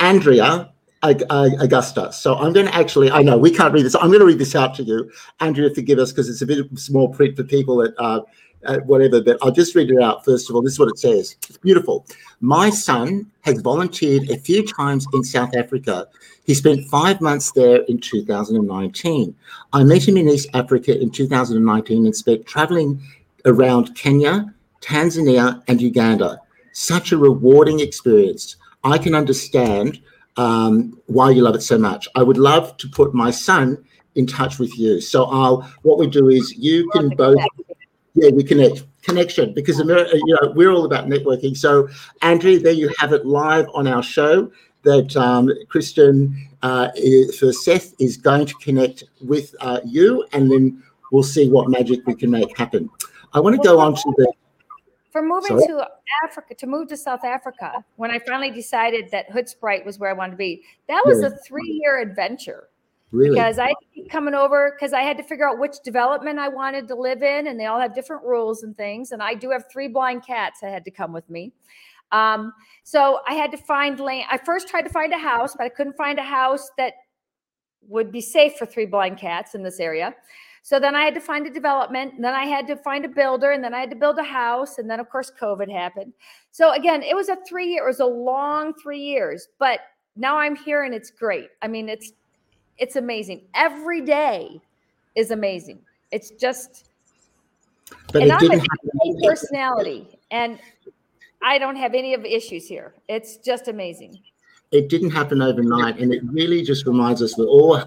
andrea Augusta. So I'm going to actually, I know we can't read this. I'm going to read this out to you. Andrea, forgive us because it's a bit small print for people that uh, uh, whatever, but I'll just read it out first of all. This is what it says. It's beautiful. My son has volunteered a few times in South Africa. He spent five months there in 2019. I met him in East Africa in 2019 and spent traveling around Kenya, Tanzania, and Uganda. Such a rewarding experience. I can understand um, why you love it so much. I would love to put my son in touch with you. So I'll what we do is you can both yeah we connect connection because America, you know we're all about networking. So Andrew, there you have it live on our show that um, Kristen uh, Furseth is going to connect with uh, you, and then we'll see what magic we can make happen. I want to go on to the for moving Sorry? to Africa, to move to South Africa, when I finally decided that Hoedspruit was where I wanted to be, that was yeah. a three-year adventure. Really? Because I keep coming over because I had to figure out which development I wanted to live in, and they all have different rules and things. And I do have three blind cats that had to come with me. Um, so I had to find land. I first tried to find a house, but I couldn't find a house that would be safe for three blind cats in this area. So then I had to find a development, and then I had to find a builder, and then I had to build a house, and then of course COVID happened. So again, it was a three year, it was a long three years, but now I'm here and it's great. I mean, it's it's amazing. Every day is amazing. It's just but and I'm a personality, and I don't have any of the issues here. It's just amazing. It didn't happen overnight, and it really just reminds us we're all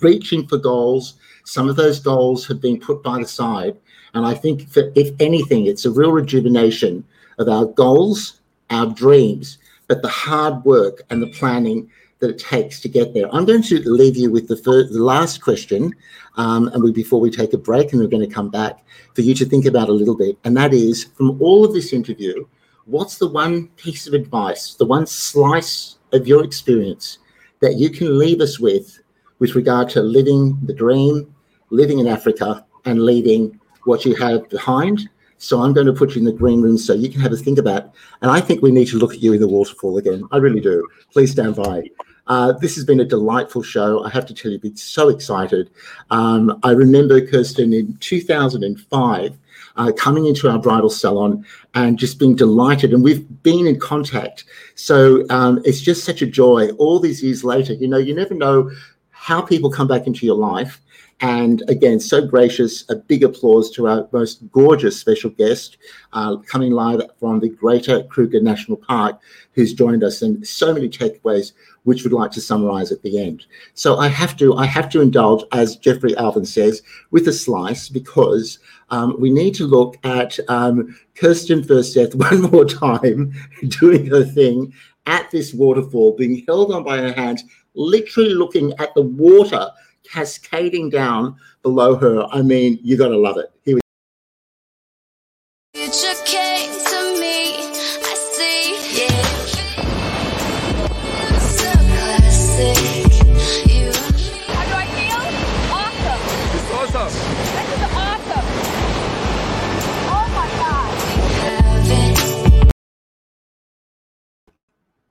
reaching for goals some of those goals have been put by the side. And I think, for, if anything, it's a real rejuvenation of our goals, our dreams, but the hard work and the planning that it takes to get there. I'm going to leave you with the, first, the last question, um, and we, before we take a break, and we're going to come back for you to think about a little bit. And that is, from all of this interview, what's the one piece of advice, the one slice of your experience that you can leave us with with regard to living the dream, living in Africa, and leaving what you have behind. So I'm going to put you in the green room so you can have a think about. And I think we need to look at you in the waterfall again. I really do. Please stand by. Uh, this has been a delightful show. I have to tell you, I've been so excited. Um, I remember Kirsten in 2005 uh, coming into our bridal salon and just being delighted. And we've been in contact. So um, it's just such a joy. All these years later, you know, you never know how people come back into your life. And again, so gracious. A big applause to our most gorgeous special guest uh, coming live from the Greater Kruger National Park, who's joined us, and so many takeaways which we'd like to summarize at the end. So I have to, I have to indulge, as Jeffrey Alvin says, with a slice because um, we need to look at um, Kirsten Furseth one more time doing her thing at this waterfall, being held on by her hands literally looking at the water cascading down below her. I mean, you got to love it. Here we go.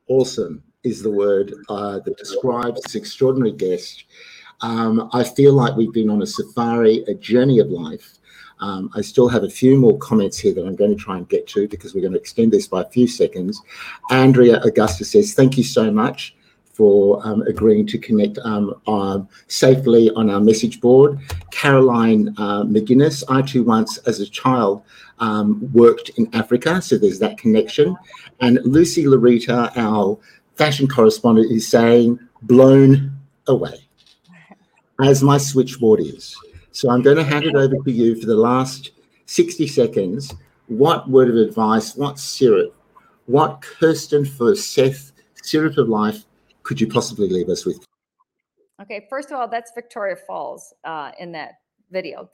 awesome is the word uh, that describes this extraordinary guest. Um, I feel like we've been on a safari, a journey of life. Um, I still have a few more comments here that I'm going to try and get to because we're going to extend this by a few seconds. Andrea Augusta says, Thank you so much for um, agreeing to connect um, safely on our message board. Caroline uh, McGuinness, I too once as a child um, worked in Africa, so there's that connection. And Lucy Larita, our fashion correspondent is saying blown away, as my switchboard is. So I'm going to hand it over to you for the last 60 seconds. What word of advice, what syrup, what Kirsten Furseth syrup of life could you possibly leave us with? Okay, first of all, that's Victoria Falls uh, in that video.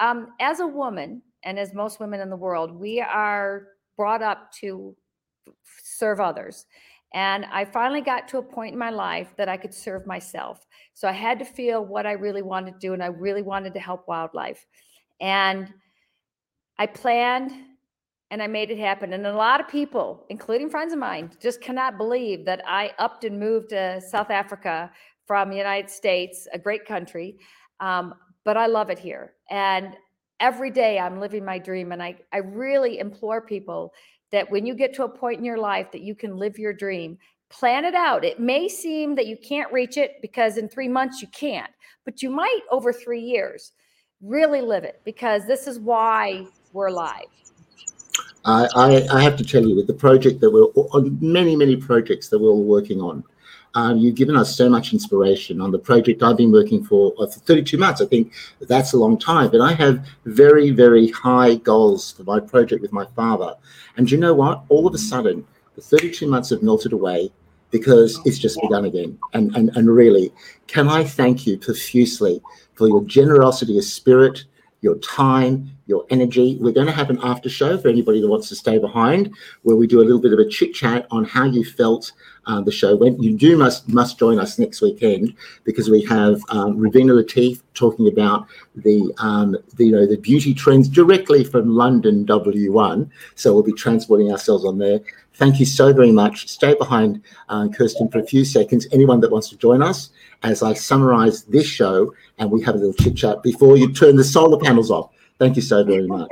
Um, as a woman, and as most women in the world, we are brought up to serve others. And I finally got to a point in my life that I could serve myself. So I had to feel what I really wanted to do, and I really wanted to help wildlife. And I planned and I made it happen. And a lot of people, including friends of mine, just cannot believe that I upped and moved to South Africa from the United States, a great country. Um, but I love it here. And every day I'm living my dream. And I, I really implore people that when you get to a point in your life that you can live your dream, plan it out. It may seem that you can't reach it because in three months you can't, but you might over three years really live it because this is why we're alive. I, I, I have to tell you, with the project that we're on, many, many projects that we're all working on, um, you've given us so much inspiration on the project I've been working for uh, for 32 months. I think that's a long time, but I have very, very high goals for my project with my father. And you know what? All of a sudden, the 32 months have melted away because it's just begun again. And, and, and really, can I thank you profusely for your generosity of spirit, your time, your energy. We're going to have an after show for anybody that wants to stay behind, where we do a little bit of a chit chat on how you felt uh, the show went. You do must must join us next weekend because we have um, Ravina Latif talking about the, um, the you know the beauty trends directly from London W1. So we'll be transporting ourselves on there. Thank you so very much. Stay behind, uh, Kirsten, for a few seconds. Anyone that wants to join us as I summarize this show and we have a little chit chat before you turn the solar panels off. Thank you so very much.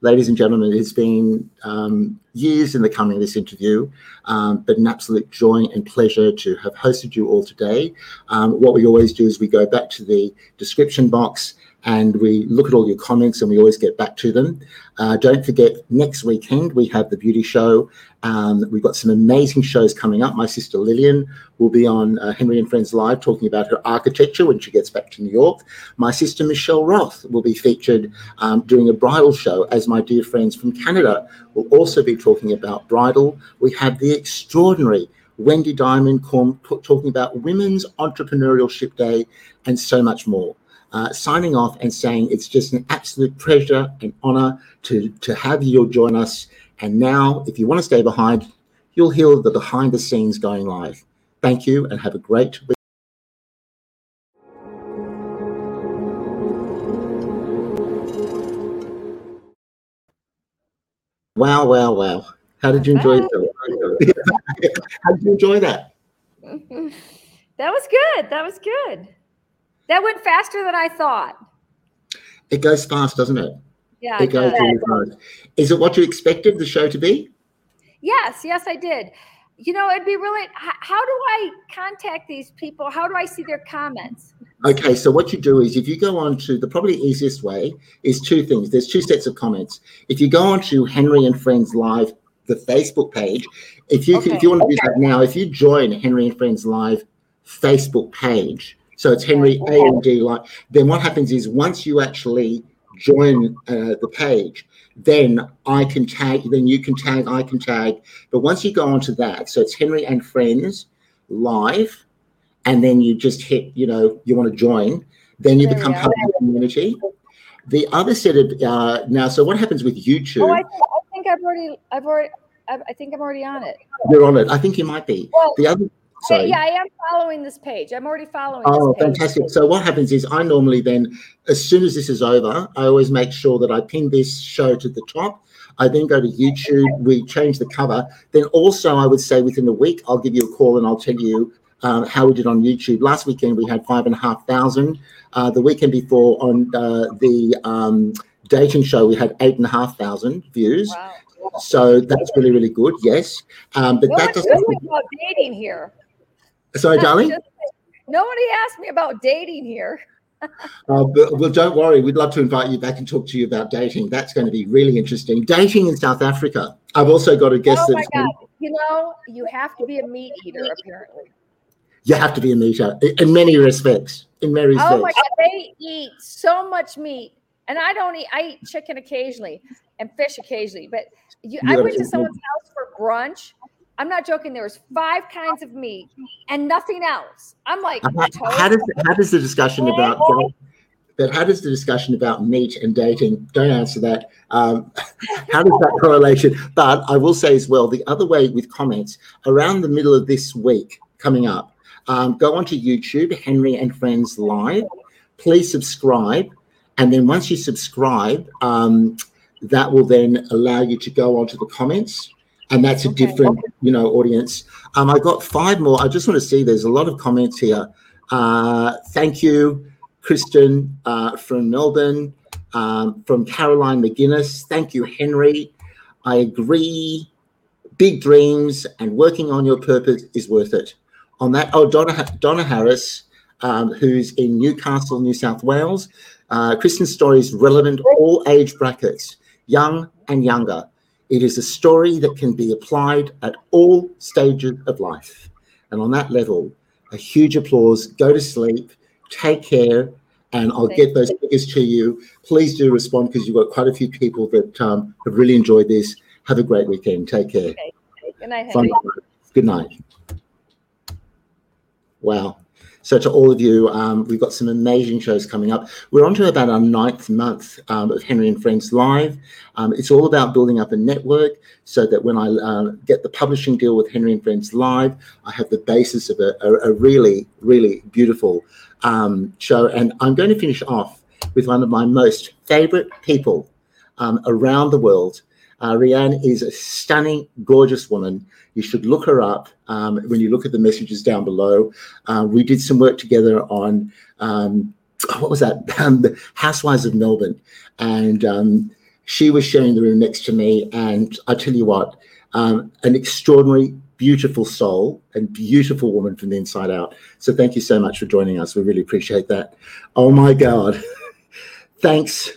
Ladies and gentlemen, it's been um, years in the coming of this interview, um, but an absolute joy and pleasure to have hosted you all today. Um, what we always do is we go back to the description box and we look at all your comments and we always get back to them. Uh, don't forget, next weekend we have the beauty show. Um, we've got some amazing shows coming up. My sister Lillian will be on uh, Henry and Friends Live talking about her architecture when she gets back to New York. My sister Michelle Roth will be featured um, doing a bridal show, as my dear friends from Canada will also be talking about bridal. We have the extraordinary Wendy Diamond talking about Women's Entrepreneurship Day and so much more uh, signing off and saying it's just an absolute pleasure and honor to, to have you join us. And now, if you want to stay behind, you'll hear the behind the scenes going live. Thank you and have a great week. Wow, wow, wow. How did you enjoy that? How did you enjoy that? That was good. That was good. That went faster than I thought. It goes fast, doesn't it? Yeah, it goes really fast. Is it what you expected the show to be? Yes, yes, I did. You know, it'd be really. How do I contact these people? How do I see their comments? Okay, so what you do is if you go on to the probably easiest way is two things. There's two sets of comments. If you go on to Henry and Friends Live, the Facebook page, if you okay. if you want to do that now, if you join Henry and Friends Live Facebook page, so it's Henry A and D. Like then, what happens is once you actually join uh, the page, then I can tag. Then you can tag. I can tag. But once you go onto that, so it's Henry and Friends live, and then you just hit. You know, you want to join. Then you become part of the community. The other set of uh, now. So what happens with YouTube? Oh, I, think, I think I've already. I've already. I think I'm already on it. You're on it. I think you might be. Well, the other Sorry. Yeah, I am following this page. I'm already following. Oh, fantastic! So what happens is I normally then, as soon as this is over, I always make sure that I pin this show to the top. I then go to YouTube. We change the cover. Then also, I would say within a week, I'll give you a call and I'll tell you uh, how we did on YouTube. Last weekend we had five and a half thousand. Uh, the weekend before on uh, the um, dating show we had eight and a half thousand views. Wow. So that's really really good. Yes, um, but that doesn't. About dating here. Sorry, darling. Just, nobody asked me about dating here. uh, but, well, don't worry. We'd love to invite you back and talk to you about dating. That's going to be really interesting. Dating in South Africa. I've also got a guest. Oh my God! Been... You know, you have to be a meat eater, apparently. You have to be a meat eater in many respects. In many respects. Oh my God! They eat so much meat, and I don't eat. I eat chicken occasionally and fish occasionally, but you, you I went to someone's house for brunch I'm not joking. There was five kinds of meat and nothing else. I'm like, how, how does how does the discussion about but how does the discussion about meat and dating? Don't answer that. Um, how does that correlation? But I will say as well, the other way with comments around the middle of this week coming up, um, go onto YouTube, Henry and Friends Live. Please subscribe, and then once you subscribe, um, that will then allow you to go onto the comments and that's a okay. different you know audience um i got five more i just want to see there's a lot of comments here uh thank you kristen uh from melbourne Um, from Caroline McGuinness, thank you, Henry. I agree. Big dreams and working on your purpose is worth it. On that, oh, Donna, Donna Harris, um, who's in Newcastle, New South Wales. Uh, Kristen's story is relevant all age brackets, young and younger. It is a story that can be applied at all stages of life. And on that level, a huge applause. Go to sleep, take care, and I'll Thank get those figures to you. Please do respond because you've got quite a few people that um, have really enjoyed this. Have a great weekend. Take care. Okay. Good night. Good night. Wow. So to all of you, um, we've got some amazing shows coming up. We're on to about our ninth month um, of Henry and Friends Live. Um, it's all about building up a network so that when I uh, get the publishing deal with Henry and Friends Live, I have the basis of a, a, a really, really beautiful um, show. And I'm going to finish off with one of my most favorite people um, around the world. Uh, Rianne is a stunning, gorgeous woman. You should look her up um, when you look at the messages down below. Uh, we did some work together on um, what was that? Um, the Housewives of Melbourne, and um, she was sharing the room next to me. And I tell you what, um, an extraordinary, beautiful soul and beautiful woman from the inside out. So thank you so much for joining us. We really appreciate that. Oh my God, thanks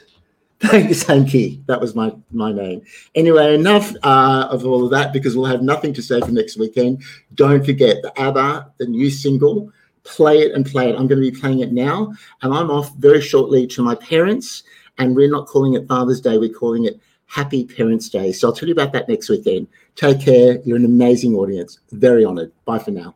Thanks, Hanky. That was my my name. Anyway, enough uh, of all of that because we'll have nothing to say for next weekend. Don't forget the ABBA, the new single. Play it and play it. I'm going to be playing it now, and I'm off very shortly to my parents. And we're not calling it Father's Day. We're calling it Happy Parents Day. So I'll tell you about that next weekend. Take care. You're an amazing audience. Very honoured. Bye for now.